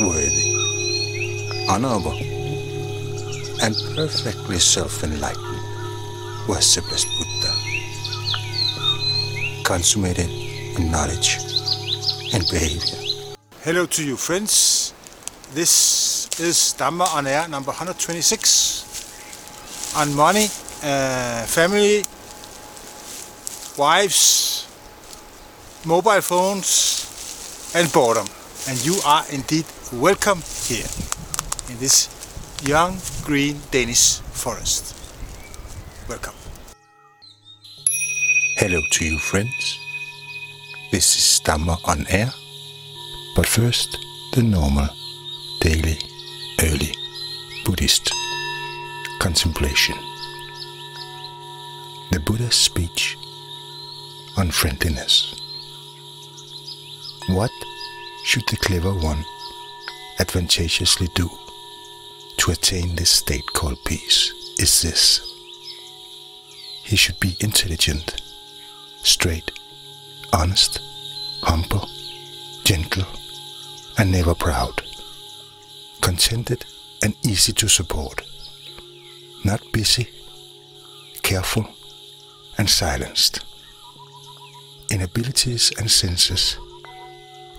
worthy, honorable, and perfectly self enlightened worshipless Buddha, consummated in knowledge and behavior. Hello to you, friends. This is Dhamma on Air number 126 on money, uh, family, wives, mobile phones, and boredom. And you are indeed welcome here in this young green Danish forest. Welcome. Hello to you, friends. This is Dhamma on Air. But first, the normal, daily, early Buddhist contemplation. The Buddha's speech on friendliness. What should the clever one advantageously do to attain this state called peace is this. He should be intelligent, straight, honest, humble, gentle, and never proud, contented and easy to support, not busy, careful, and silenced. In abilities and senses,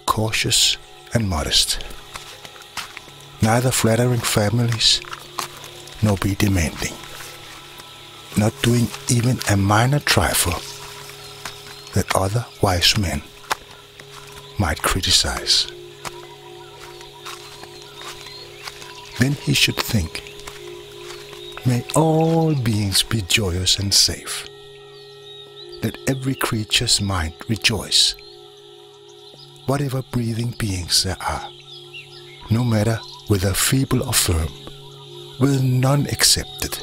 cautious and modest. Neither flattering families nor be demanding. Not doing even a minor trifle that other wise men might criticize. Then he should think, May all beings be joyous and safe. Let every creature's mind rejoice. Whatever breathing beings there are, no matter whether feeble or firm, whether none accepted,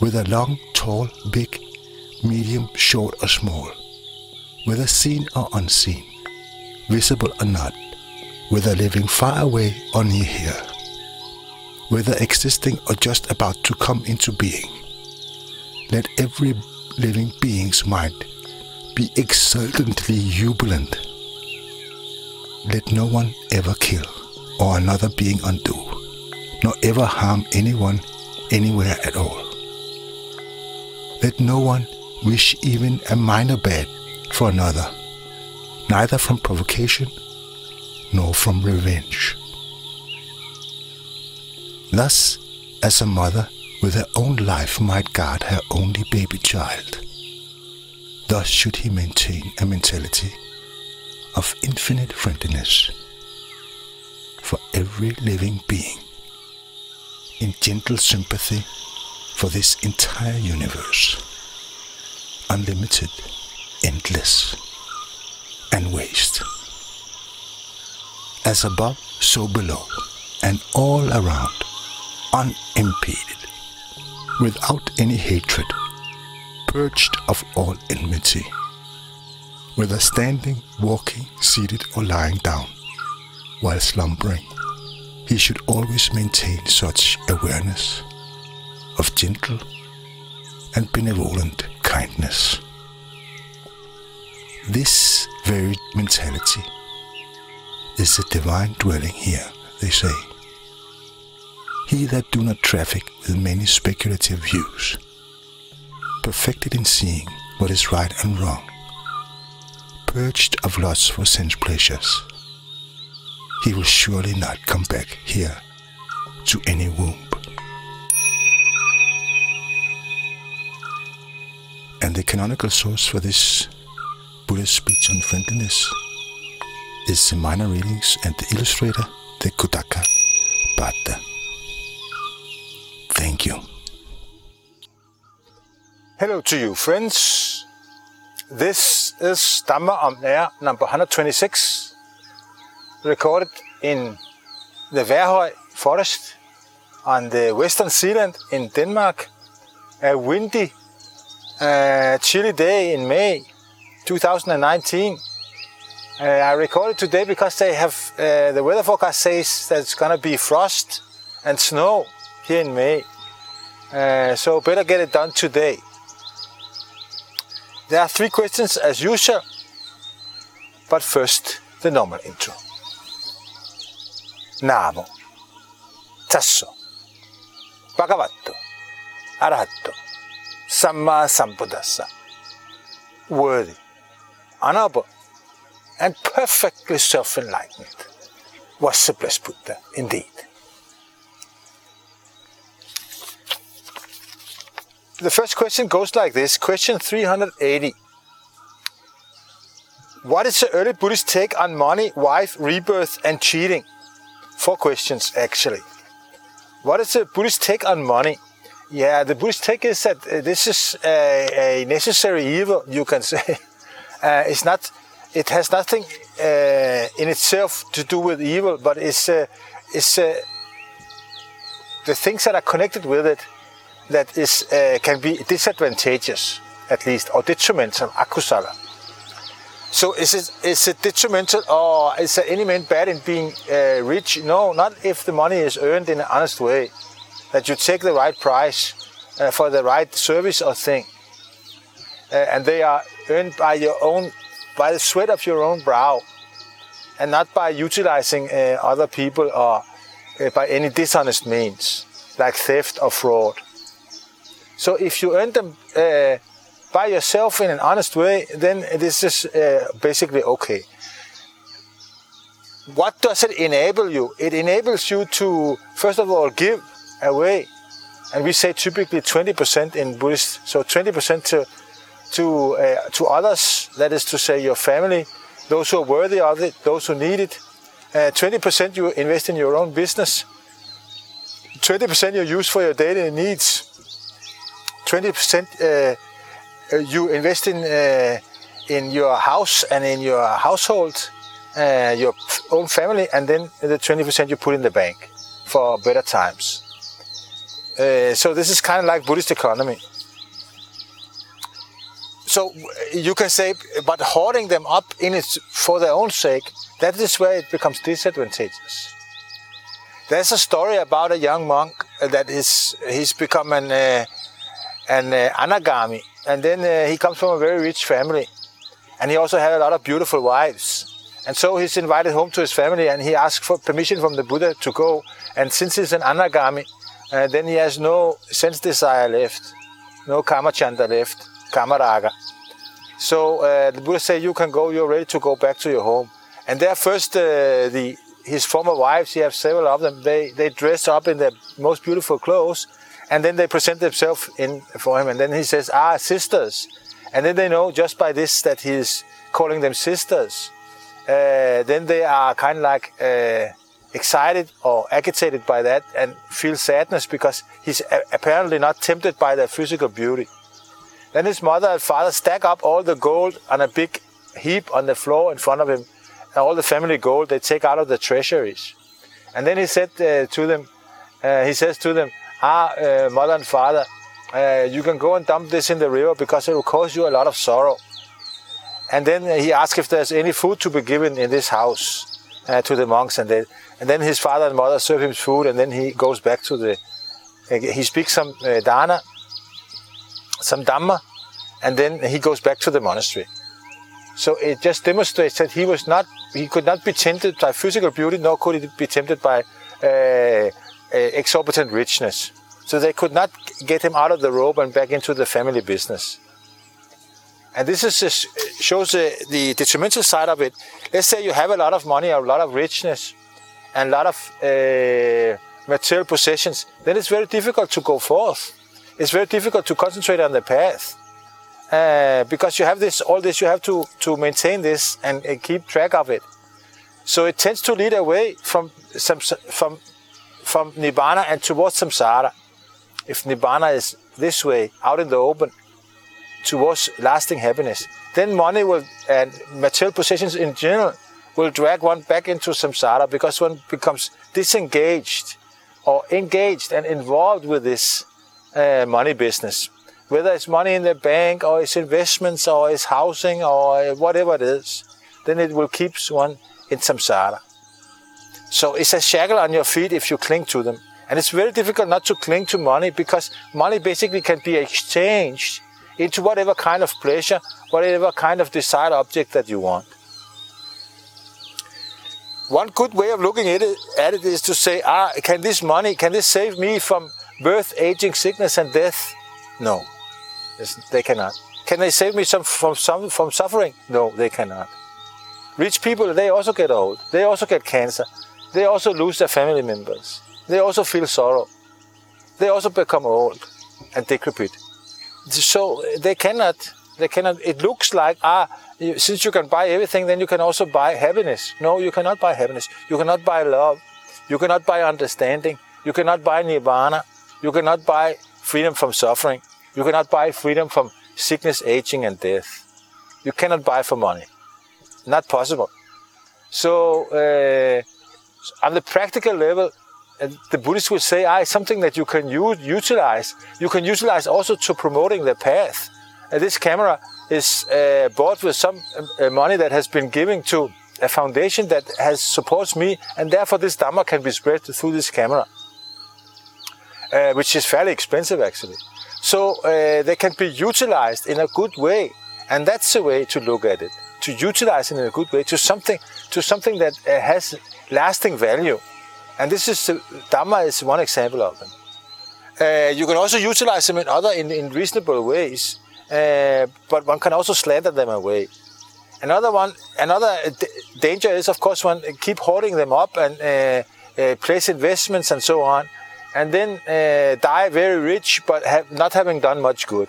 whether long, tall, big, medium, short, or small, whether seen or unseen, visible or not, whether living far away or near here, whether existing or just about to come into being. Let every living being's mind be exultantly jubilant. Let no one ever kill or another being undo, nor ever harm anyone anywhere at all. Let no one wish even a minor bad for another, neither from provocation nor from revenge. Thus, as a mother with her own life might guard her only baby child, thus should he maintain a mentality of infinite friendliness for every living being, in gentle sympathy for this entire universe, unlimited, endless, and waste. As above, so below, and all around, unimpeded, without any hatred, purged of all enmity, whether standing, walking, seated, or lying down, while slumbering, he should always maintain such awareness of gentle and benevolent kindness. This very mentality is the divine dwelling here, they say. He that do not traffic with many speculative views, perfected in seeing what is right and wrong, purged of lust for sense pleasures, he will surely not come back here to any womb. And the canonical source for this Buddhist speech on friendliness is the minor readings and the illustrator, the Khuddaka Patha. Thank you. Hello to you, friends. This is Dhamma on Air number 126, recorded in the Værhøj Forest on the Western Sealand in Denmark. A windy, uh, chilly day in May 2019. Uh, I recorded today because they have uh, the weather forecast says that it's gonna be frost and snow here in May. Uh, so better get it done today. There are three questions as usual, but first the normal intro. Namo, Tassa, Bhagavato, Arahato, Samma Sambuddhassa. Worthy, honorable, and perfectly self enlightened was the blessed Buddha indeed. The first question goes like this Question 380. What is the early Buddhist take on money, wife, rebirth, and cheating? Four questions actually. What is the Buddhist take on money? Yeah, the Buddhist take is that uh, this is a, a, necessary evil, you can say. Uh, it's not, it has nothing uh, in itself to do with evil, but it's, uh, it's uh, the things that are connected with it that is can be disadvantageous, at least, or detrimental, akusala. So is it is it detrimental or is there any man bad in being uh, rich? No, not if the money is earned in an honest way. That you take the right price uh, for the right service or thing, uh, and they are earned by your own, by the sweat of your own brow, and not by utilizing uh, other people or uh, by any dishonest means like theft or fraud. So if you earn them uh, by yourself in an honest way, then this is uh, basically okay. What does it enable you? It enables you to, first of all, give away. And we say typically 20% in Buddhist, so 20% to, to, uh, to others, that is to say your family, those who are worthy of it, those who need it. 20% uh, you invest in your own business. 20% you use for your daily needs 20% uh, uh, you invest in uh, in your house and in your household, uh, your own family, and then the 20% you put in the bank for better times. Uh, so this is kind of like Buddhist economy. So you can say, but hoarding them up in it for their own sake, that is where it becomes disadvantageous. There's a story about a young monk that is he's become an uh, an uh, anagami, and then uh, he comes from a very rich family, and he also had a lot of beautiful wives. And so he's invited home to his family, and he asks for permission from the Buddha to go. And since he's an anagami, uh, then he has no sense desire left, no kamacchanda left, kamaraga. So uh, the Buddha said, "You can go. You're ready to go back to your home." And there, first, uh, the his former wives, he has several of them. They they dress up in their most beautiful clothes, and then they present themselves in for him, and then he says, "Ah, sisters," and then they know just by this that he's calling them sisters. Uh, then they are kind of like uh, excited or agitated by that and feel sadness because he's apparently not tempted by their physical beauty. Then his mother and father stack up all the gold on a big heap on the floor in front of him, and all the family gold they take out of the treasuries. And then he said uh, to them, uh, he says to them, ah, uh, mother and father, uh, you can go and dump this in the river because it will cause you a lot of sorrow. And then he asked if there's any food to be given in this house uh, to the monks, and then and then his father and mother serve him food, and then he goes back to the. he speaks some uh, dana, some dhamma, and then he goes back to the monastery. So it just demonstrates that he was not, he could not be tempted by physical beauty, nor could he be tempted by uh, exorbitant richness. So they could not get him out of the robe and back into the family business. And this is just shows the, the detrimental side of it. Let's say you have a lot of money, a lot of richness, and a lot of uh, material possessions. Then it's very difficult to go forth. It's very difficult to concentrate on the path. Uh, because you have this, all this, you have to, to maintain this and, and keep track of it. So it tends to lead away from some, from from Nibbana and towards samsara. If Nibbana is this way, out in the open, towards lasting happiness, then money will and material possessions in general will drag one back into samsara because one becomes disengaged or engaged and involved with this uh, money business. Whether it's money in the bank or it's investments or it's housing or whatever it is, then it will keep one in samsara. So it's a shackle on your feet if you cling to them. And it's very difficult not to cling to money because money basically can be exchanged into whatever kind of pleasure, whatever kind of desired object that you want. one good way of looking at it, at it is to say, ah, can this money, can this save me from birth, aging, sickness, and death? No, they cannot. Can they save me some, from, some, from suffering? No, they cannot. Rich people, they also get old. They also get cancer. They also lose their family members. They also feel sorrow. They also become old and decrepit. So they cannot, they cannot, it looks like, ah, since you can buy everything, then you can also buy happiness. No, you cannot buy happiness. You cannot buy love. You cannot buy understanding. You cannot buy nirvana. You cannot buy freedom from suffering. You cannot buy freedom from sickness, aging, and death. You cannot buy for money. Not possible. So, uh, on the practical level, the Buddhists would say, ah, something that you can use, utilize. You can utilize also to promoting the path. And this camera is uh, bought with some uh, money that has been given to a foundation that has supports me, and therefore this Dhamma can be spread through this camera, uh, which is fairly expensive actually. So uh, they can be utilized in a good way, and that's the way to look at it. To utilize it in a good way to something to something that uh, has lasting value, and this is uh, Dhamma is one example of them. you can also utilize them in other in, in reasonable ways. Uh, but one can also slander them away. Another one, another danger is, of course, one keep hoarding them up and uh, uh, place investments and so on, and then uh, die very rich, but have, not having done much good.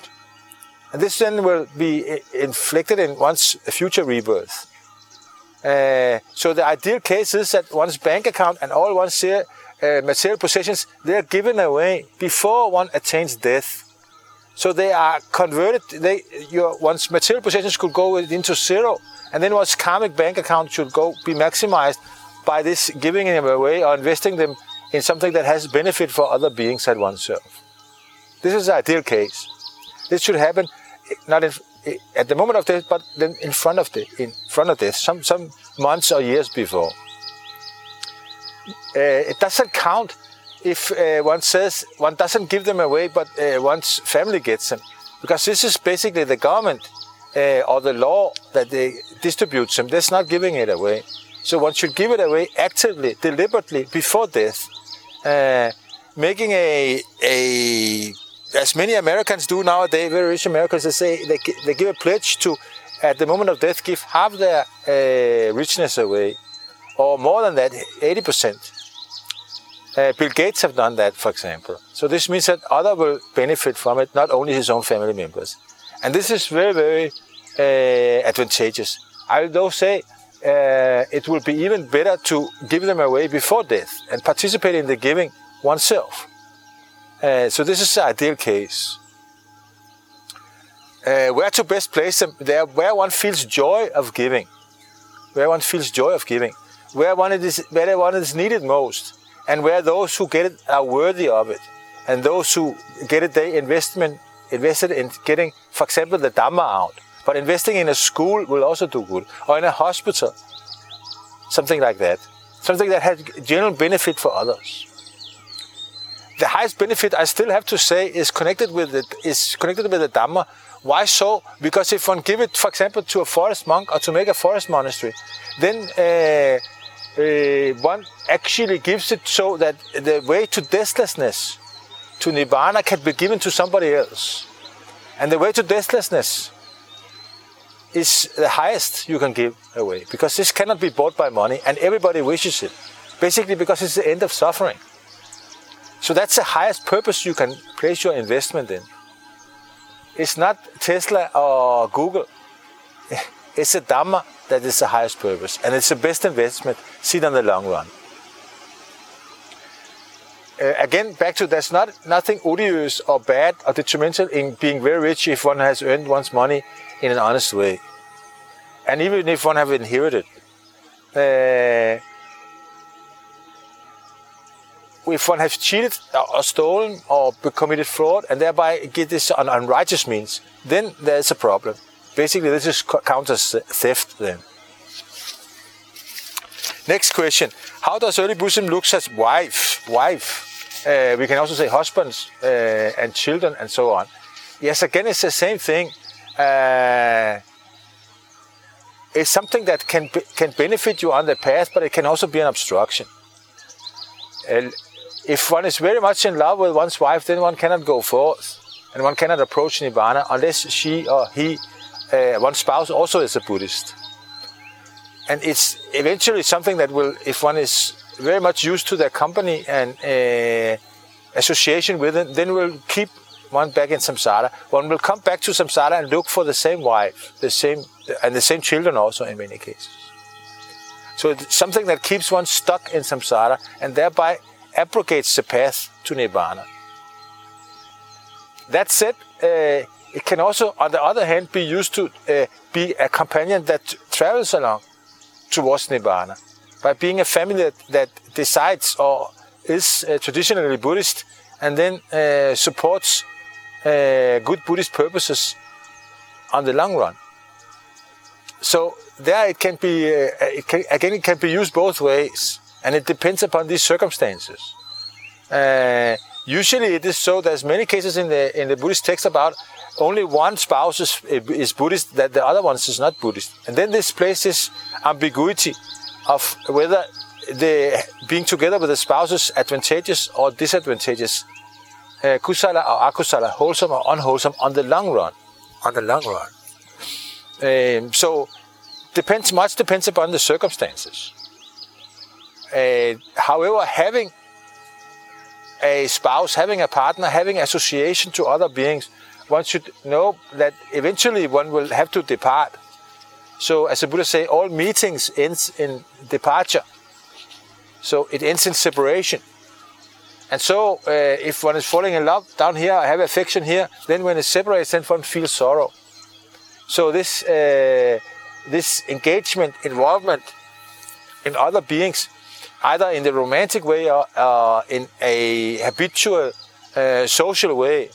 And this then will be uh, inflicted in one's future rebirth. Uh, so the ideal case is that one's bank account and all one's material possessions they are given away before one attains death so they are converted. They your one's material possessions could go into zero, and then one's karmic bank account should go be maximized by this giving them away or investing them in something that has benefit for other beings and oneself. This is the ideal case. This should happen not in, at the moment of death, but then in front of the in front of death, some some months or years before. Uh, it doesn't count if uh, one says one doesn't give them away, but uh, one's family gets them, because this is basically the government uh, or the law that they distributes them. That's not giving it away. So one should give it away actively, deliberately before death, uh, making a a as many Americans do nowadays. Very rich Americans, they say they they give a pledge to at the moment of death give half their uh, richness away, or more than that, eighty percent. Uh, Bill Gates have done that, for example. So this means that other will benefit from it, not only his own family members. And this is very, very uh, advantageous. I will say uh, it will be even better to give them away before death and participate in the giving oneself. Uh, so this is the ideal case. Uh, where to best place them? There, where one feels joy of giving, where one feels joy of giving, where one is, where one is needed most and where those who get it are worthy of it, and those who get it, they investment invested in getting, for example, the Dhamma out. But investing in a school will also do good, or in a hospital, something like that, something that has general benefit for others. The highest benefit, I still have to say, is connected with it, is connected with the Dhamma. Why so? Because if one give it, for example, to a forest monk or to make a forest monastery, then uh, uh, one actually gives it so that the way to deathlessness, to nirvana, can be given to somebody else. And the way to deathlessness is the highest you can give away because this cannot be bought by money and everybody wishes it. Basically, because it's the end of suffering. So that's the highest purpose you can place your investment in. It's not Tesla or Google. It's a Dhamma that is the highest purpose. And it's the best investment seen in the long run. Uh, again, back to there's not nothing odious or bad or detrimental in being very rich if one has earned one's money in an honest way, and even if one have inherited. Uh, if one has cheated or stolen or committed fraud and thereby get this on unrighteous means, then there's a problem. Basically, this is counts as theft then. Next question. How does early Buddhism look as wife? Wife. Uh, we can also say husbands uh, and children and so on. Yes, again, it's the same thing. Uh, is something that can be, can benefit you on the path, but it can also be an obstruction. If one is very much in love with one's wife, then one cannot go forth, and one cannot approach nibbana unless she or he, uh, one's spouse, also is a Buddhist. And it's eventually something that will, if one is very much used to their company and uh, association with it, then will keep one back in samsara. One will come back to samsara and look for the same wife, the same and the same children also in many cases. So it's something that keeps one stuck in samsara and thereby abrogates the path to nirvana. That said, uh, it can also, on the other hand, be used to uh, be a companion that travels along towards nirvana. by being a family that, that decides or is uh, traditionally Buddhist and then uh, supports uh, good Buddhist purposes on the long run. So there it can be, uh, it can, again, it can be used both ways, and it depends upon these circumstances. Uh, usually, it is so. There's many cases in the in the Buddhist text about only one spouse is, is Buddhist, that the other one is not Buddhist, and then this places ambiguity of whether the being together with the spouse is advantageous or disadvantageous uh, kusala or akusala, wholesome or unwholesome, on the long run. On the long run. Um, so depends much depends upon the circumstances. However, having a spouse, having a partner, having association to other beings, one should know that eventually one will have to depart. So, as the Buddha say, all meetings ends in departure. So it ends in separation. And so, uh, if one is falling in love down here, I have affection here, then when it separates, then one feels sorrow. So this uh, this engagement, involvement in other beings, either in the romantic way or uh, in a habitual uh, social way,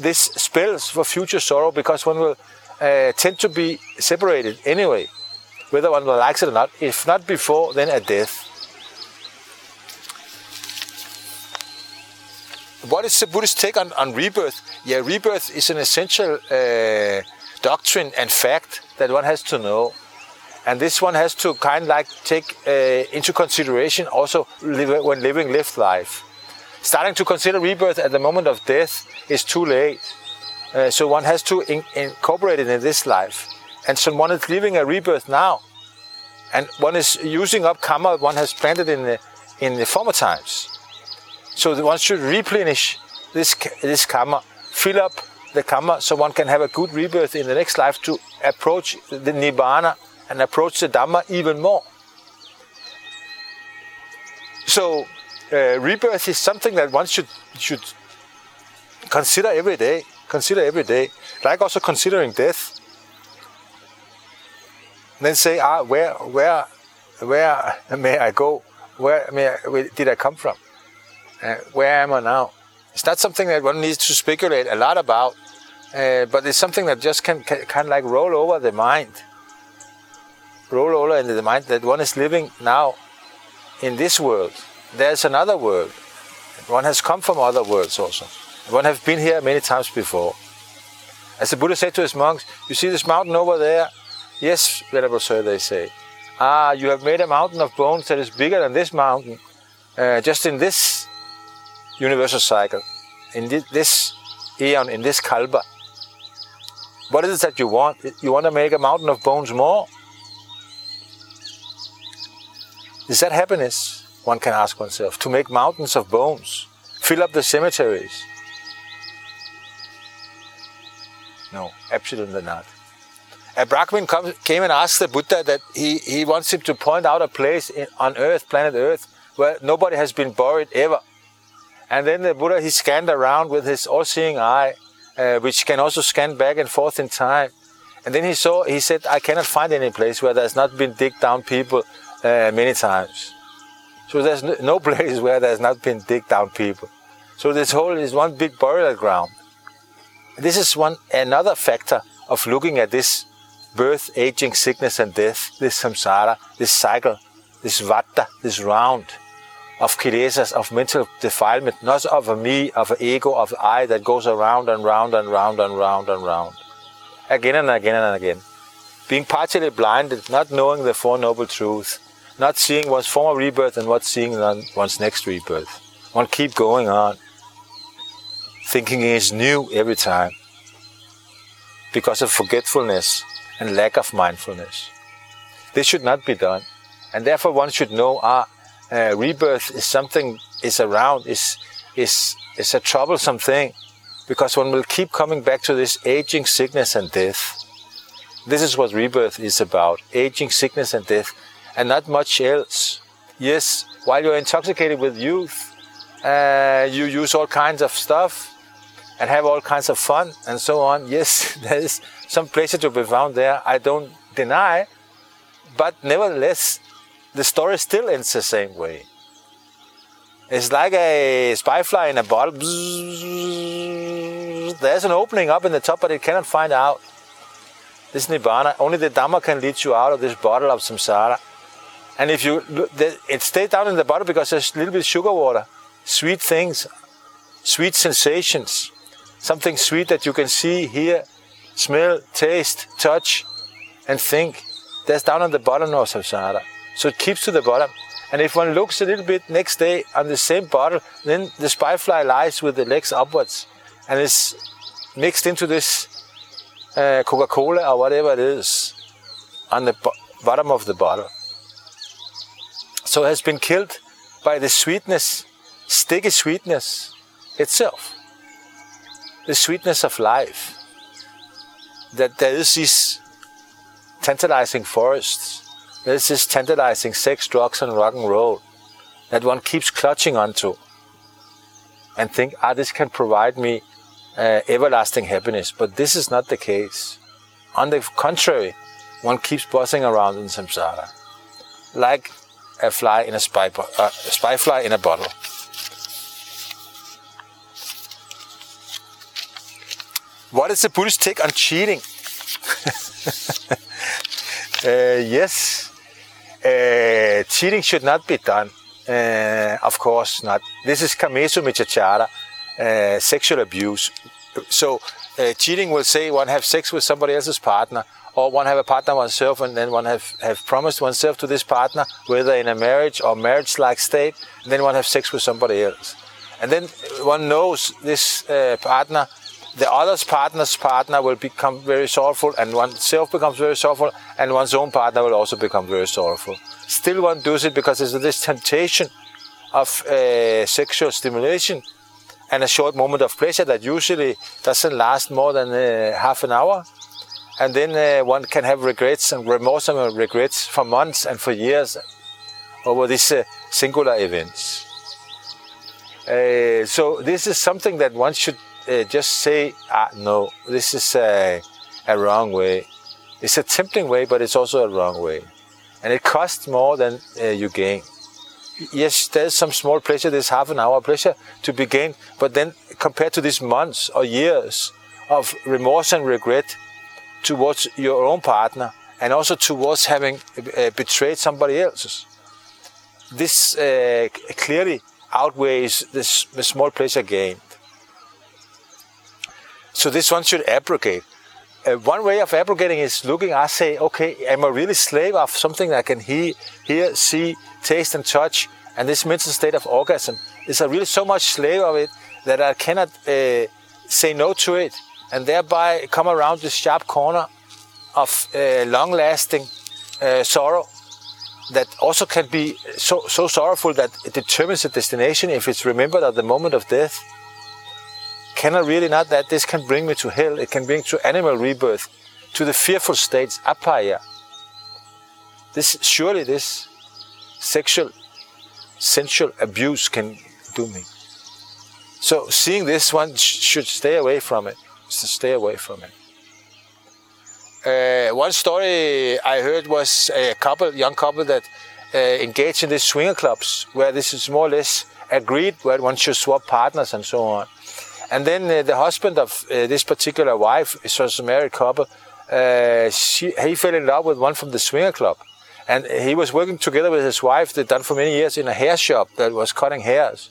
this spells for future sorrow because one will uh, tend to be separated anyway, whether one likes it or not. If not before, then at death. what is the Buddhist take on, on rebirth? Yeah, rebirth is an essential uh, doctrine and fact that one has to know. And this one has to kind of like take uh, into consideration also when living lived life. Starting to consider rebirth at the moment of death is too late. Uh, so one has to in, incorporate it in this life. And so one is living a rebirth now. And one is using up karma one has planted in the, in the former times. So one should replenish this, this karma, fill up the karma so one can have a good rebirth in the next life to approach the nibbana and approach the dhamma even more. So uh, rebirth is something that one should should consider every day. Consider every day, like also considering death. And then say, ah, where where where may I go? Where, may I, where did I come from? Uh, where am I now? It's not something that one needs to speculate a lot about, uh, but it's something that just can, can kind of like roll over the mind. Roll over into the mind that one is living now in this world. There's another world. One has come from other worlds also. One has been here many times before. As the Buddha said to his monks, you see this mountain over there? Yes, Venerable Sir, they say. Ah, you have made a mountain of bones that is bigger than this mountain. Uh, just in this universal cycle, in this eon, in this kalpa. What is it that you want? You want to make a mountain of bones more? Is that happiness? One can ask oneself. To make mountains of bones, fill up the cemeteries. No, absolutely not. A Brahmin came and asked the Buddha that he, he wants him to point out a place in, on Earth, planet Earth, where nobody has been buried ever. And then the Buddha, he scanned around with his all-seeing eye, uh, which can also scan back and forth in time. And then he saw, he said, I cannot find any place where there's not been digged down people uh, many times. So there's no place where there's not been digged down people. So this whole is one big burial ground. This is one another factor of looking at this birth, aging, sickness, and death, this samsara, this cycle, this vata, this round of kilesas, of mental defilement, not of a me, of an ego, of I that goes around and round and round and round and round. Again and again and again. being partially blinded, not knowing the Four Noble Truths, not seeing one's former rebirth and not seeing one's next rebirth. One keep going on, thinking is new every time because of forgetfulness and lack of mindfulness. This should not be done. And therefore one should know ah, uh, rebirth is something is around, is, is, is a troublesome thing because one will keep coming back to this aging, sickness and death. This is what rebirth is about, aging, sickness and death and not much else. Yes, while you're intoxicated with youth, uh, you use all kinds of stuff and have all kinds of fun and so on. Yes, there is some pleasure to be found there. I don't deny, but nevertheless, the story still ends the same way. It's like a spy fly in a bottle. There's an opening up in the top, but it cannot find out. This nibbana, only the Dhamma can lead you out of this bottle of samsara. And if you, it stays down in the bottle because there's a little bit of sugar water, sweet things, sweet sensations, something sweet that you can see, hear, smell, taste, touch, and think. That's down on the bottom of samsara. So it keeps to the bottom. And if one looks a little bit next day on the same bottle, then the spy fly lies with the legs upwards and is mixed into this uh, Coca-Cola or whatever it is on the bo- bottom of the bottle. So it has been killed by the sweetness, sticky sweetness itself. The sweetness of life. That there is these tantalizing forests. There's this tantalizing sex, drugs, and rock and roll that one keeps clutching onto and think, ah, this can provide me uh, everlasting happiness. But this is not the case. On the contrary, one keeps buzzing around in samsara, like a fly in a spy, uh, a spy fly in a bottle. What is the Buddhist take on cheating? uh, yes, uh, cheating should not be done. Uh, of course not. This is kamesu micchacara, uh, sexual abuse. So uh, cheating will say one have sex with somebody else's partner, or one have a partner oneself, and then one have, have promised oneself to this partner, whether in a marriage or marriage-like state, and then one have sex with somebody else. And then one knows this uh, partner, the other's partner's partner will become very sorrowful, and oneself becomes very sorrowful, and one's own partner will also become very sorrowful. Still, one does it because there's this temptation of uh, sexual stimulation and a short moment of pleasure that usually doesn't last more than uh, half an hour. And then uh, one can have regrets and remorse and regrets for months and for years over these uh, singular events. Uh, so this is something that one should uh, just say, ah, no, this is a, a wrong way. It's a tempting way, but it's also a wrong way. And it costs more than uh, you gain yes, there's some small pleasure, there's half an hour pleasure to be gained, but then compared to these months or years of remorse and regret towards your own partner and also towards having uh, betrayed somebody else, this uh, clearly outweighs this, the small pleasure gained. So this one should abrogate. Uh, one way of abrogating is looking, I say, okay, am I really slave of something I can hear, hear, see, taste and touch, and this mental state of orgasm is I really so much slave of it that I cannot uh, say no to it, and thereby come around this sharp corner of uh, long-lasting uh, sorrow that also can be so, so sorrowful that it determines the destination if it's remembered at the moment of death. Can I really not that this can bring me to hell? It can bring to animal rebirth, to the fearful states, apaya. This surely this sexual, sensual abuse can do me. So seeing this, one should stay away from it. To stay away from it. Uh, one story I heard was a couple, young couple that uh, engaged in these swinger clubs, where this is more or less agreed, where one should swap partners and so on. And then uh, the husband of uh, this particular wife, was a married couple, uh, she, he fell in love with one from the swinger club. And he was working together with his wife, they'd done for many years in a hair shop that was cutting hairs.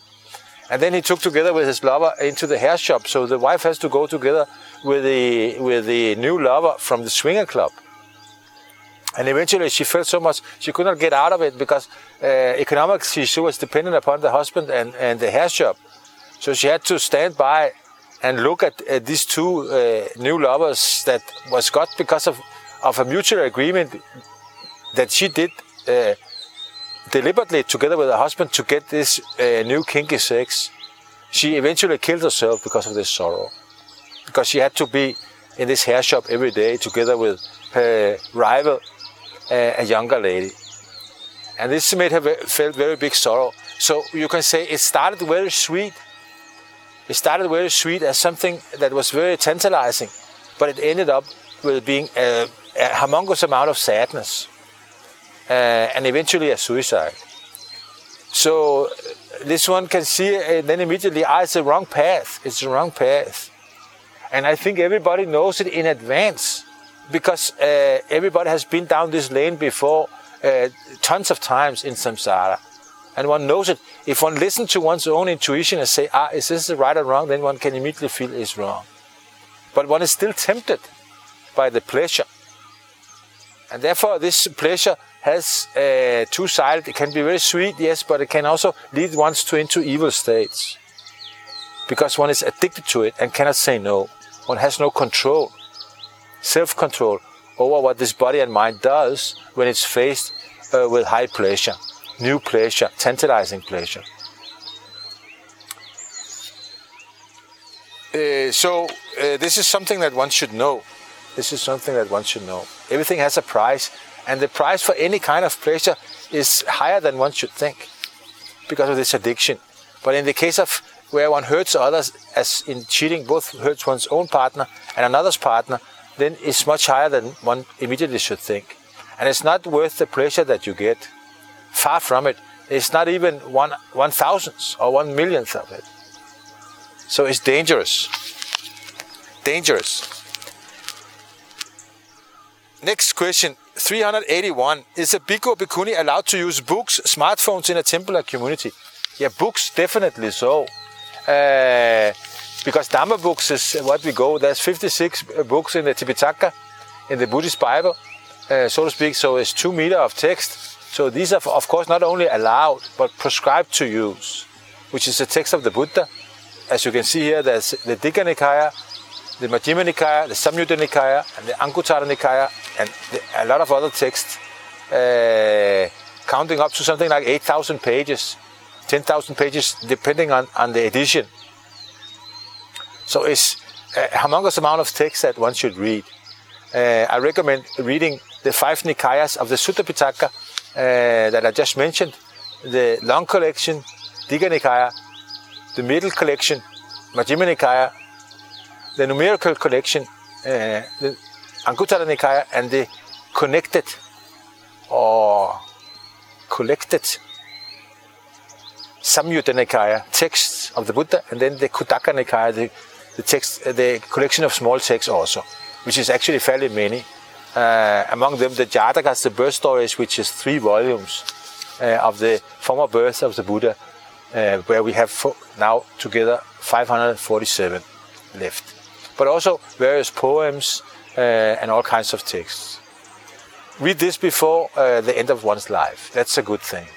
And then he took together with his lover into the hair shop. So the wife has to go together with the with the new lover from the swinger club. And eventually she felt so much she could not get out of it because uh, economically she was dependent upon the husband and, and the hair shop. So she had to stand by and look at, at these two uh, new lovers that was got because of, of a mutual agreement that she did uh, deliberately together with her husband to get this uh, new kinky sex. She eventually killed herself because of this sorrow. Because she had to be in this hair shop every day together with her rival, uh, a younger lady. And this made her felt very big sorrow. So you can say it started very sweet. It started very sweet as something that was very tantalizing, but it ended up with being a, a humongous amount of sadness uh, and eventually a suicide. So this one can see and then immediately, ah, it's the wrong path. It's the wrong path. And I think everybody knows it in advance because uh, everybody has been down this lane before uh, tons of times in samsara. And one knows it. If one listens to one's own intuition and say, ah, is this right or wrong, then one can immediately feel it's wrong. But one is still tempted by the pleasure. And therefore, this pleasure has uh, two sides. It can be very sweet, yes, but it can also lead one to into evil states. Because one is addicted to it and cannot say no. One has no control, self control over what this body and mind does when it's faced uh, with high pleasure, new pleasure, tantalizing pleasure. Uh, so, uh, this is something that one should know. This is something that one should know. Everything has a price, and the price for any kind of pleasure is higher than one should think because of this addiction. But in the case of where one hurts others, as in cheating, both hurts one's own partner and another's partner, then it's much higher than one immediately should think. And it's not worth the pleasure that you get. Far from it. It's not even one one thousandth or one millionth of it. So it's dangerous. Dangerous. Next question. 381. Is a bhikkhu or bhikkhuni allowed to use books, smartphones in a temple or community? Yeah, books, definitely so. Uh, because Dhamma books is what we go. There's 56 books in the Tipitaka, in the Buddhist Bible, uh, so to speak. So it's two meter of text. So these are, of course, not only allowed, but prescribed to use, which is the text of the Buddha. As you can see here, there's the Digha Nikaya, the Majjhima Nikaya, the Samyutta Nikaya, and the Anguttara Nikaya, and the, a lot of other texts, uh, counting up to something like 8,000 pages, 10,000 pages, depending on, on the edition. So it's a humongous amount of text that one should read. Uh, I recommend reading the five Nikayas of the Sutta Pitaka that I just mentioned, the long collection, Digha Nikaya, the middle collection, Majjhima Nikaya, the numerical collection, uh, the Anguttara Nikaya, and the connected or collected Samyutta Nikaya texts of the Buddha, and then the Khuddaka Nikaya, the, the text, the collection of small texts also, which is actually fairly many. Uh, among them, the Jatakas, the birth stories, which is three volumes uh, of the former birth of the Buddha, uh, where we have now together 547 left but also various poems uh, and all kinds of texts. Read this before uh, the end of one's life. That's a good thing.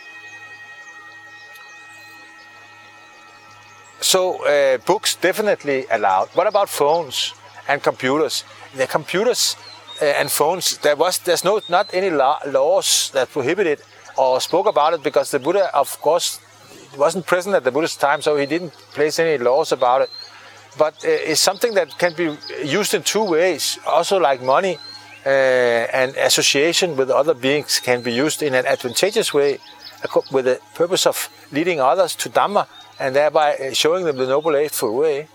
So uh, books definitely allowed. What about phones and computers? The computers and phones, there was there's no not any law, laws that prohibit it or spoke about it because the Buddha, of course, wasn't present at the Buddha's time, so he didn't place any laws about it but uh, it's something that can be used in two ways. Also, like money uh, and association with other beings can be used in an advantageous way with the purpose of leading others to Dhamma and thereby uh, showing them the Noble Eightfold Way.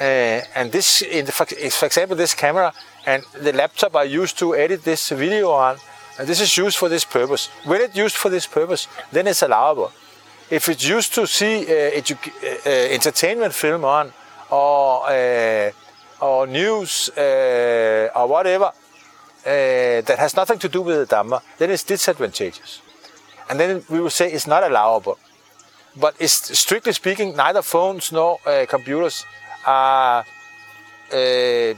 Uh, and this, in the, for example, this camera and the laptop I used to edit this video on, and this is used for this purpose. When it's used for this purpose, then it's allowable. If it's used to see uh, uh, entertainment film on, or uh, or news uh, or whatever uh, that has nothing to do with the Dhamma, then it's disadvantageous. And then we will say it's not allowable. But it's strictly speaking, neither phones nor uh, computers are, uh,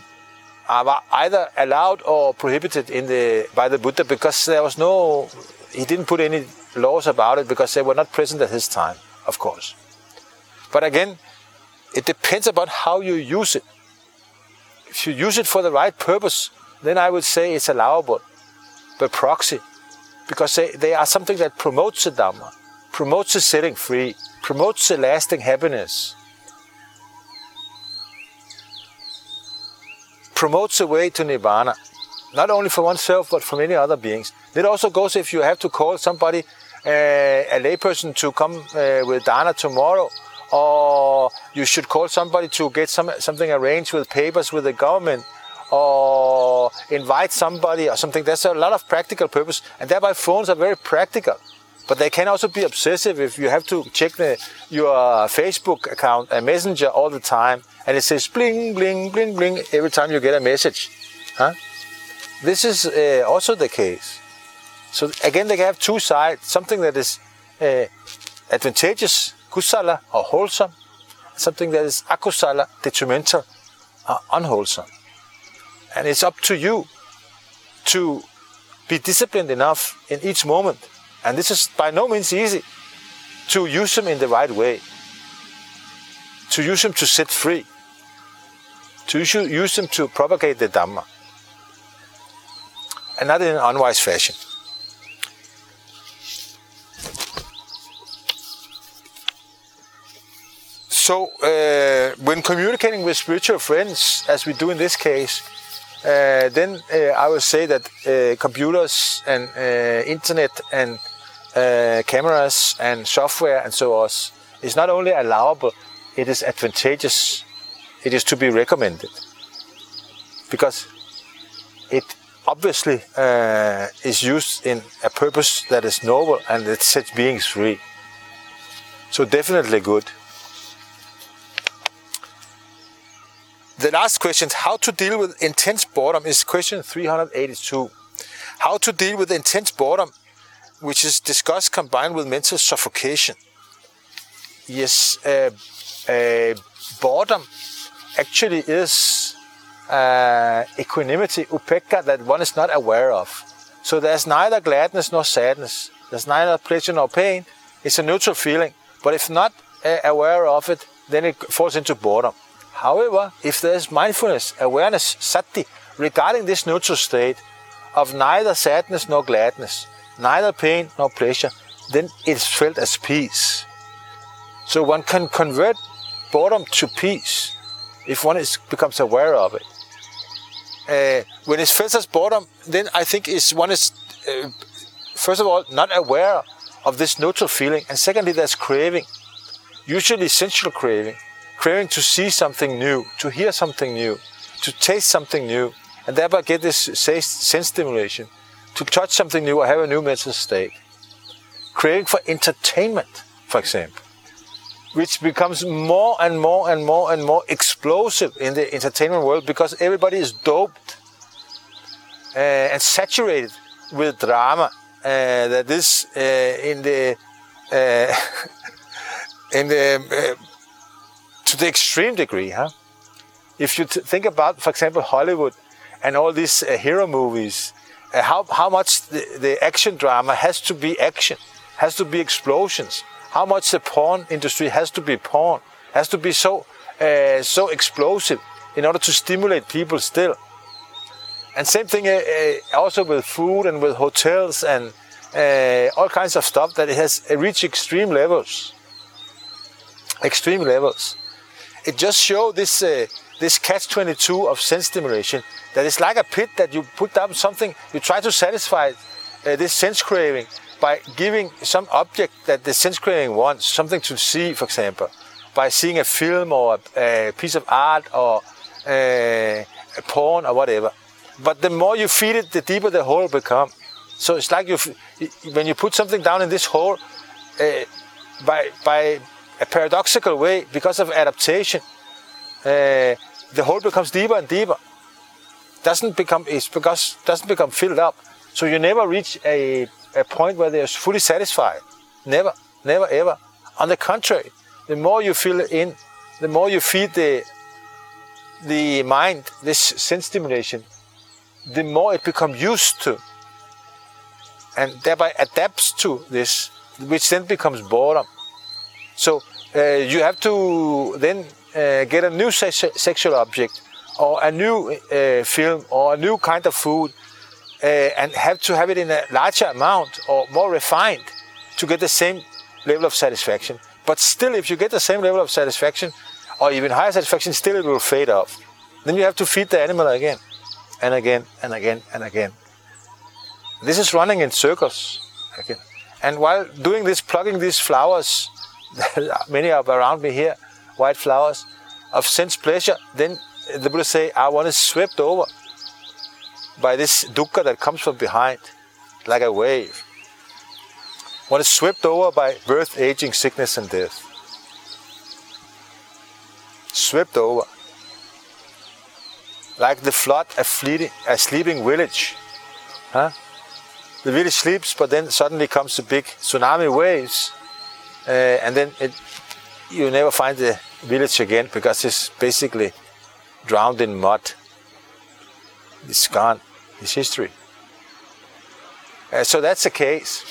Uh, are either allowed or prohibited in the by the Buddha because there was no he didn't put any laws about it because they were not present at his time, of course. But again, it depends upon how you use it. If you use it for the right purpose, then I would say it's allowable by proxy because they, they are something that promotes the Dhamma, promotes the setting free, promotes the lasting happiness, promotes the way to nirvana, not only for oneself but for many other beings. It also goes if you have to call somebody, uh, a layperson, to come uh, with dana tomorrow, or you should call somebody to get some, something arranged with papers with the government, or invite somebody or something. There's a lot of practical purpose, and thereby phones are very practical. But they can also be obsessive if you have to check the, your Facebook account and Messenger all the time and it says bling, bling, bling, bling every time you get a message. Huh? This is uh, also the case. So again, they have two sides, something that is uh, advantageous, kusala or wholesome, something that is akusala, detrimental or unwholesome. And it's up to you to be disciplined enough in each moment. And this is by no means easy to use them in the right way, to use them to set free to use them to propagate the Dhamma, and not in an unwise fashion. So, uh, when communicating with spiritual friends, as we do in this case, uh, then uh, I would say that uh, computers and uh, internet and uh, cameras and software and so on is not only allowable, it is advantageous it is to be recommended because it obviously uh, is used in a purpose that is noble and it sets beings free. So definitely good. The last question, how to deal with intense boredom, is question 382. How to deal with intense boredom, which is discussed combined with mental suffocation. Yes, uh, uh, boredom actually is uh, equanimity, upekkha, that one is not aware of. So there's neither gladness nor sadness. There's neither pleasure nor pain. It's a neutral feeling. But if not uh, aware of it, then it falls into boredom. However, if there's mindfulness, awareness, sati, regarding this neutral state of neither sadness nor gladness, neither pain nor pleasure, then it's felt as peace. So one can convert boredom to peace if one is becomes aware of it. Uh, when it's felt as boredom, then I think is one is uh, first of all not aware of this neutral feeling, and secondly, there's craving, usually sensual craving, craving to see something new, to hear something new, to taste something new, and thereby get this sense stimulation, to touch something new or have a new mental state. Craving for entertainment, for example which becomes more and more and more and more explosive in the entertainment world because everybody is doped uh, and saturated with drama. Uh, that is uh, in the uh, in the uh, to the extreme degree, huh? If you think about, for example, Hollywood and all these uh, hero movies, how how much the, the action drama has to be action, has to be explosions, how much the porn industry has to be porn, has to be so uh, so explosive in order to stimulate people still. And same thing uh, uh, also with food and with hotels and uh, all kinds of stuff that it has reached extreme levels. Extreme levels. It just shows this uh, this catch-22 of sense stimulation that it's like a pit that you put down something, you try to satisfy uh, this sense craving, by giving some object that the sense craving wants, something to see, for example, by seeing a film or a, a piece of art or a, a, porn or whatever. But the more you feed it, the deeper the hole becomes. So it's like you, when you put something down in this hole, uh, by by a paradoxical way, because of adaptation, uh, the hole becomes deeper and deeper. Doesn't become it's because doesn't become filled up. So you never reach a a point where they're fully satisfied. Never, never, ever. On the contrary, the more you fill in, the more you feed the the mind, this sense stimulation, the more it becomes used to and thereby adapts to this, which then becomes boredom. So uh, you have to then uh, get a new se- sexual object or a new uh, film or a new kind of food uh, and have to have it in a larger amount or more refined to get the same level of satisfaction. But still, if you get the same level of satisfaction or even higher satisfaction, still it will fade off. Then you have to feed the animal again and again and again and again. This is running in circles. Again. And while doing this, plugging these flowers, many are around me here, white flowers of sense pleasure, then the Buddha say, I want to swept over by this dukkha that comes from behind, like a wave. One is swept over by birth, aging, sickness, and death. Swept over. Like the flood, a, fleeting, a sleeping village. Huh? The village sleeps, but then suddenly comes the big tsunami waves, uh, and then it, you never find the village again because it's basically drowned in mud. It's gone. It's history. Uh, so that's the case.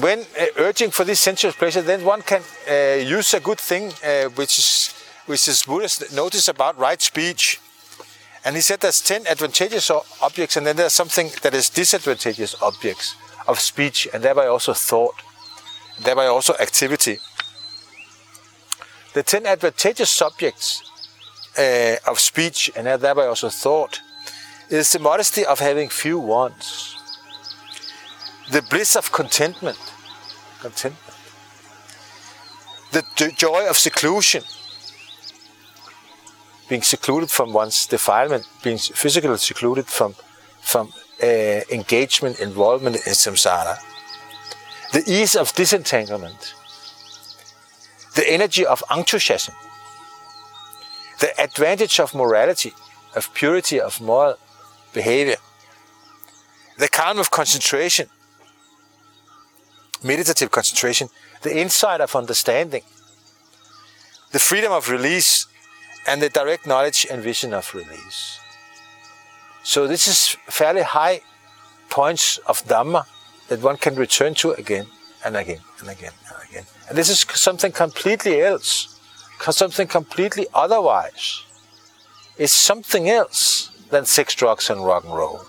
When uh, urging for this sensuous pleasure, then one can uh, use a good thing, uh, which is which is Buddhist notice about right speech. And he said there's ten advantageous objects, and then there's something that is disadvantageous objects of speech, and thereby also thought, thereby also activity. The ten advantageous subjects uh, of speech, and thereby also thought, is the modesty of having few wants, the bliss of contentment, contentment, the joy of seclusion, being secluded from one's defilement, being physically secluded from from uh, engagement, involvement in samsara, the ease of disentanglement, the energy of enthusiasm, the advantage of morality, of purity of moral behavior. The calm of concentration, meditative concentration, the insight of understanding, the freedom of release, and the direct knowledge and vision of release. So this is fairly high points of Dhamma that one can return to again and again and again and again. And this is something completely else, something completely otherwise. It's something else than sex, drugs, and rock and roll.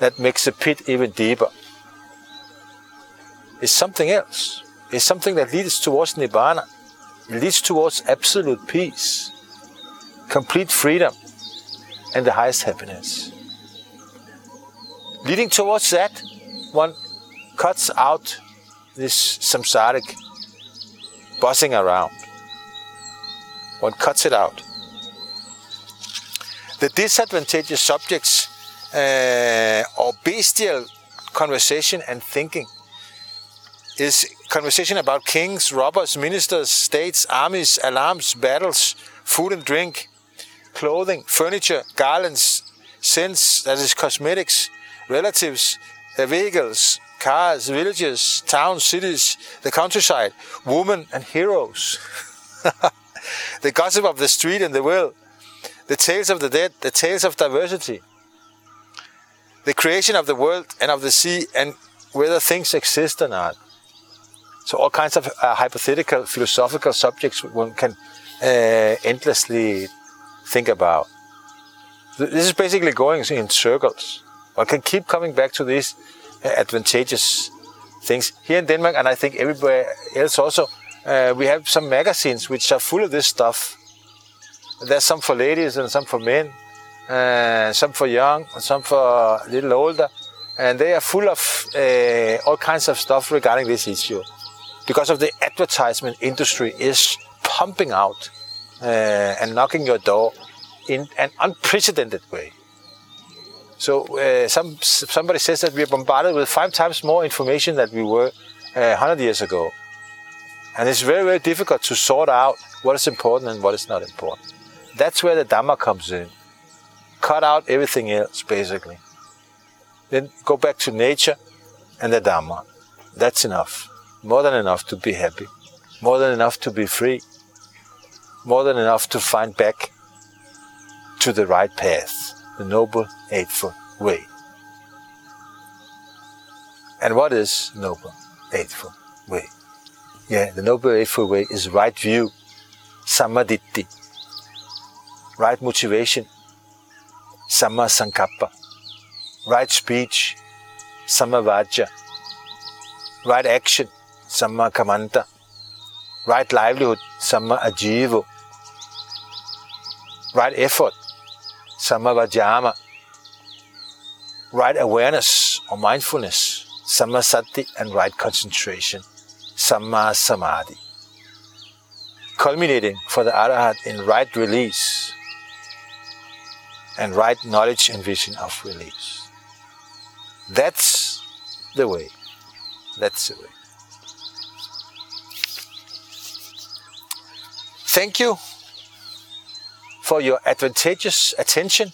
That makes the pit even deeper. It's something else. It's something that leads towards Nibbana. It leads towards absolute peace, complete freedom, and the highest happiness. Leading towards that, one cuts out this samsaric buzzing around. One cuts it out the disadvantageous subjects uh, or bestial conversation and thinking is conversation about kings, robbers, ministers, states, armies, alarms, battles, food and drink, clothing, furniture, garlands, scents, that is cosmetics, relatives, uh, vehicles, cars, villages, towns, cities, the countryside, women and heroes. the gossip of the street and the world, the tales of the dead, the tales of diversity, the creation of the world and of the sea, and whether things exist or not. So all kinds of uh, hypothetical philosophical subjects one can uh, endlessly think about. This is basically going in circles. One can keep coming back to these advantageous things. Here in Denmark, and I think everywhere else also, uh, we have some magazines which are full of this stuff there's some for ladies and some for men, uh, some for young, some for a little older, and they are full of uh, all kinds of stuff regarding this issue, because of the advertisement industry is pumping out uh, and knocking your door in an unprecedented way. So uh, some somebody says that we are bombarded with five times more information than we were uh, 100 years ago, and it's very very difficult to sort out what is important and what is not important. That's where the Dhamma comes in. Cut out everything else, basically. Then go back to nature and the Dhamma. That's enough. More than enough to be happy. More than enough to be free. More than enough to find back to the right path, the Noble Eightfold Way. And what is Noble Eightfold Way? Yeah, the Noble Eightfold Way is right view, samma ditthi, right motivation, samma sankappa, right speech, samma vaca, right action, samma kamanta, right livelihood, samma ajivo, right effort, samma vayama, right awareness or mindfulness, samma sati, and right concentration, samma samadhi. Culminating for the Arhat in right release and right knowledge and vision of release. That's the way. That's the way. Thank you for your advantageous attention,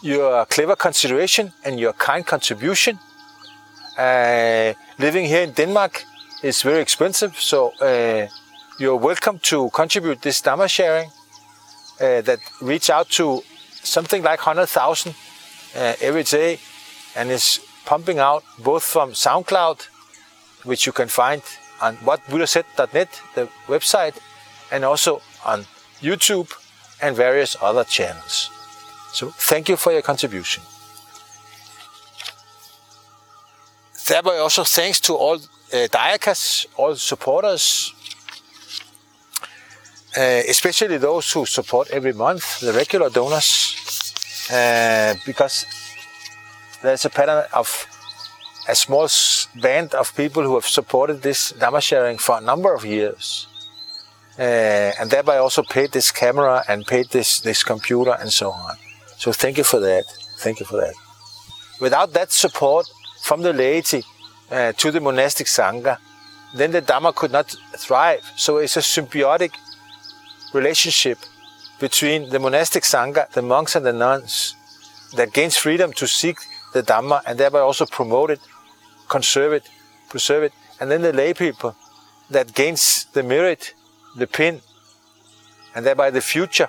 your clever consideration, and your kind contribution. Uh, living here in Denmark is very expensive, so uh, you're welcome to contribute this Dhamma sharing uh, that reach out to something like 100,000 uh, every day and is pumping out both from SoundCloud, which you can find on whatbuddhasaid.net, the website, and also on YouTube and various other channels. So thank you for your contribution. Thereby also thanks to all uh, Dayakas, all supporters, uh, especially those who support every month, the regular donors, uh, because there's a pattern of a small band of people who have supported this Dhamma sharing for a number of years. Uh, and thereby also paid this camera and paid this, this computer and so on. So thank you for that. Thank you for that. Without that support from the laity uh, to the monastic Sangha, then the Dhamma could not thrive. So it's a symbiotic relationship between the monastic Sangha, the monks and the nuns, that gains freedom to seek the Dhamma and thereby also promote it, conserve it, preserve it. And then the lay people that gains the merit, the pin, and thereby the future,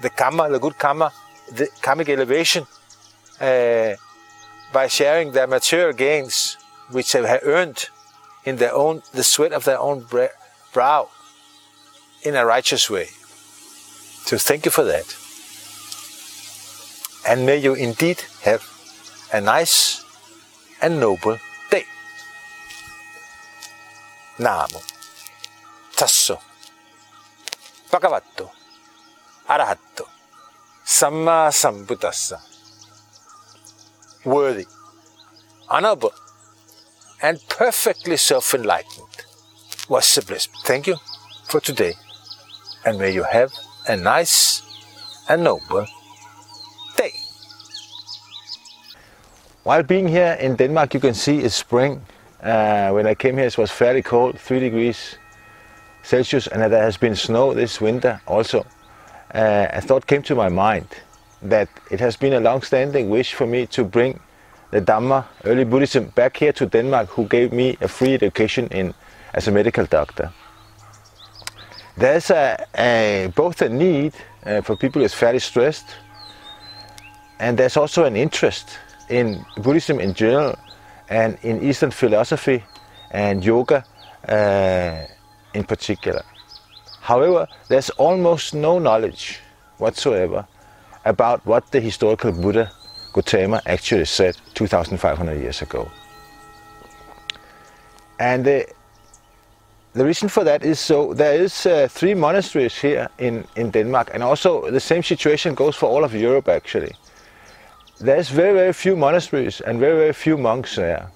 the karma, the good karma, the karmic elevation, uh, by sharing their material gains, which they have earned in their own, the sweat of their own brow, in a righteous way. So thank you for that. And may you indeed have a nice and noble day. Namo Tassa Bhagavato Arahato Samma Sambuddhassa Worthy, honorable, and perfectly self enlightened was the bliss. Thank you for today, and may you have a nice and noble day. While being here in Denmark, you can see it's spring. Uh, when I came here, it was fairly cold, 3 degrees Celsius, and that there has been snow this winter also. Uh, a thought came to my mind that it has been a long-standing wish for me to bring the Dhamma, early Buddhism, back here to Denmark, who gave me a free education in as a medical doctor. There's a, a both a need uh, for people who are fairly stressed, and there's also an interest in Buddhism in general and in Eastern philosophy and yoga uh, in particular. However, there's almost no knowledge whatsoever about what the historical Buddha Gautama actually said 2,500 years ago. And the, the reason for that is so there is uh, three monasteries here in, in Denmark and also the same situation goes for all of Europe actually there's very, very few monasteries and very, very few monks there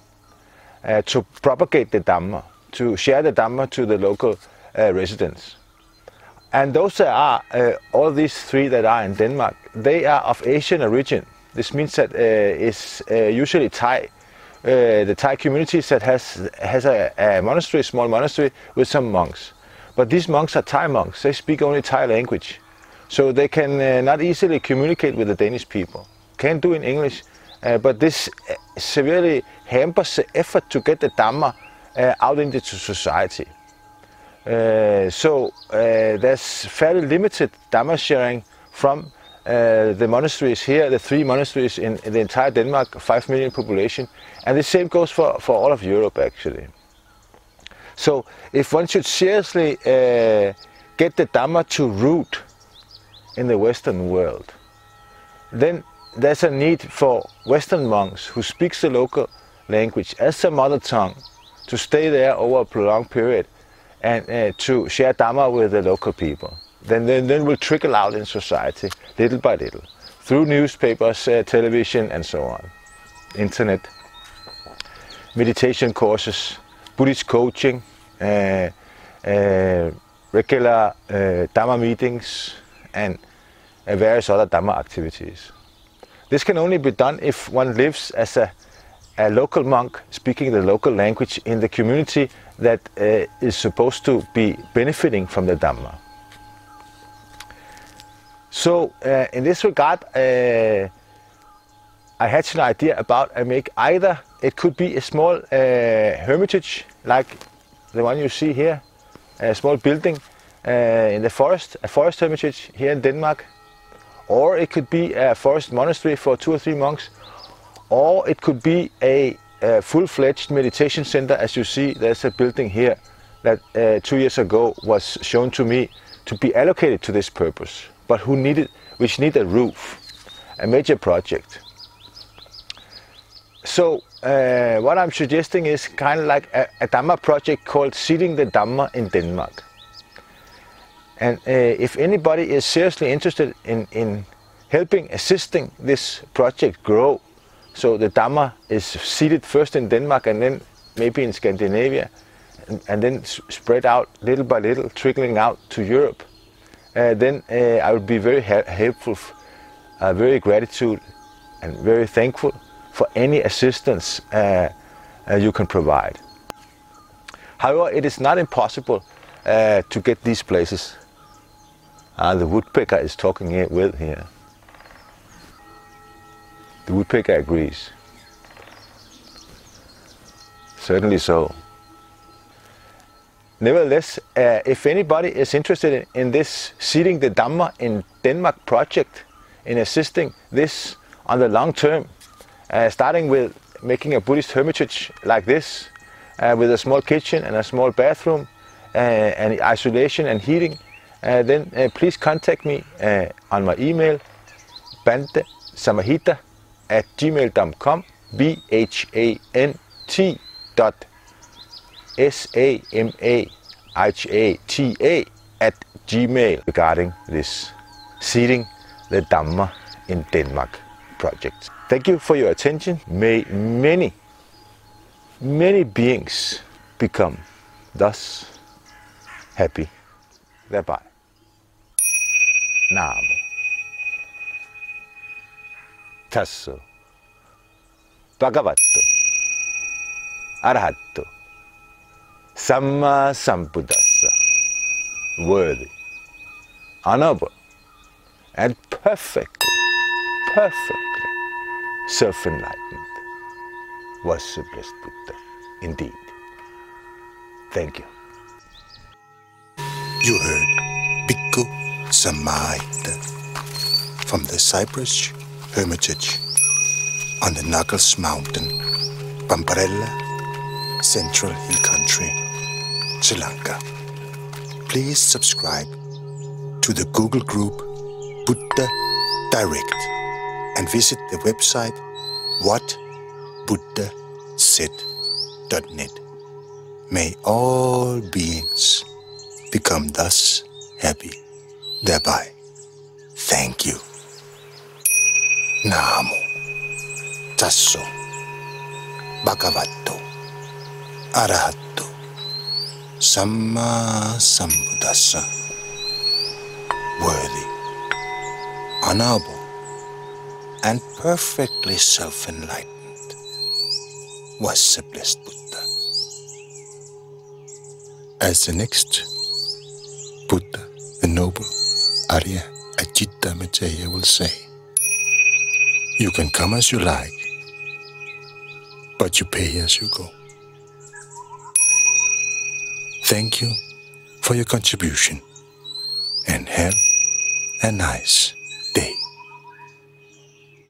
uh, to propagate the Dhamma, to share the Dhamma to the local uh, residents. And those are, uh, all these three that are in Denmark, they are of Asian origin. This means that uh, it's uh, usually Thai. Uh, the Thai community that has, has a, a monastery, small monastery with some monks. But these monks are Thai monks. They speak only Thai language. So they can not easily communicate with the Danish people can do in English, uh, but this uh, severely hampers the effort to get the Dhamma uh, out into society. Uh, so uh, there's fairly limited Dhamma sharing from uh, the monasteries here, the three monasteries in, in, the entire Denmark, 5 million population, and the same goes for, for all of Europe actually. So if one should seriously uh, get the Dhamma to root in the Western world, then there's a need for Western monks who speaks the local language as a mother tongue to stay there over a prolonged period and uh, to share Dhamma with the local people. Then, then, then will trickle out in society little by little through newspapers, uh, television, and so on, internet, meditation courses, Buddhist coaching, uh, uh, regular uh, Dhamma meetings, and uh, various other Dhamma activities. This can only be done if one lives as a, a local monk speaking the local language in the community that uh, is supposed to be benefiting from the Dhamma. So uh, in this regard, uh, I had an idea about I make either it could be a small uh, hermitage like the one you see here, a small building uh, in the forest, a forest hermitage here in Denmark, or it could be a forest monastery for two or three monks, or it could be a, a full-fledged meditation center. As you see, there's a building here that uh, two years ago was shown to me to be allocated to this purpose, but who needed, which need a roof, a major project. So uh, what I'm suggesting is kind of like a, a Dhamma project called Seeding the Dhamma in Denmark. And uh, if anybody is seriously interested in, in helping, assisting this project grow, so the Dhamma is seeded first in Denmark and then maybe in Scandinavia, and, and then spread out little by little, trickling out to Europe, uh, then uh, I would be very helpful, uh, very gratitude, and very thankful for any assistance uh, uh, you can provide. However, it is not impossible uh, to get these places the woodpecker is talking with here. The woodpecker agrees. Certainly so. Nevertheless, uh, if anybody is interested in, in, this Seeding the Dhamma in Denmark project, in assisting this on the long term, uh, starting with making a Buddhist hermitage like this, uh, with a small kitchen and a small bathroom, uh, and isolation and heating, uh, then uh, please contact me on my email bantesamahita at gmail.com b h a n t dot s a m a h a t a at gmail regarding this seeding the Dhamma in Denmark project. Thank you for your attention. May many, many beings become thus happy thereby. Namo. Tassa. Bhagavato. Arahato. Samma Sambuddhassa. Worthy. Honorable. And perfectly, perfectly self-enlightened was the blessed Buddha indeed. Thank you. You heard Bhikkhu Samahita from the Cypress Hermitage on the Nagas Mountain, Pampalera, Central Hill Country, Sri Lanka. Please subscribe to the Google group Buddha Direct and visit the website whatbuddhasaid.net. May all beings become thus happy thereby. Thank you. Namo. Tassa. Bhagavato. Arahato Samma Sambuddhassa. Worthy, honorable, and perfectly self-enlightened. Was the blessed Buddha. As the next Buddha, the noble Arya Ajita Maitreya will say, You can come as you like, but you pay as you go. Thank you for your contribution and have a nice day.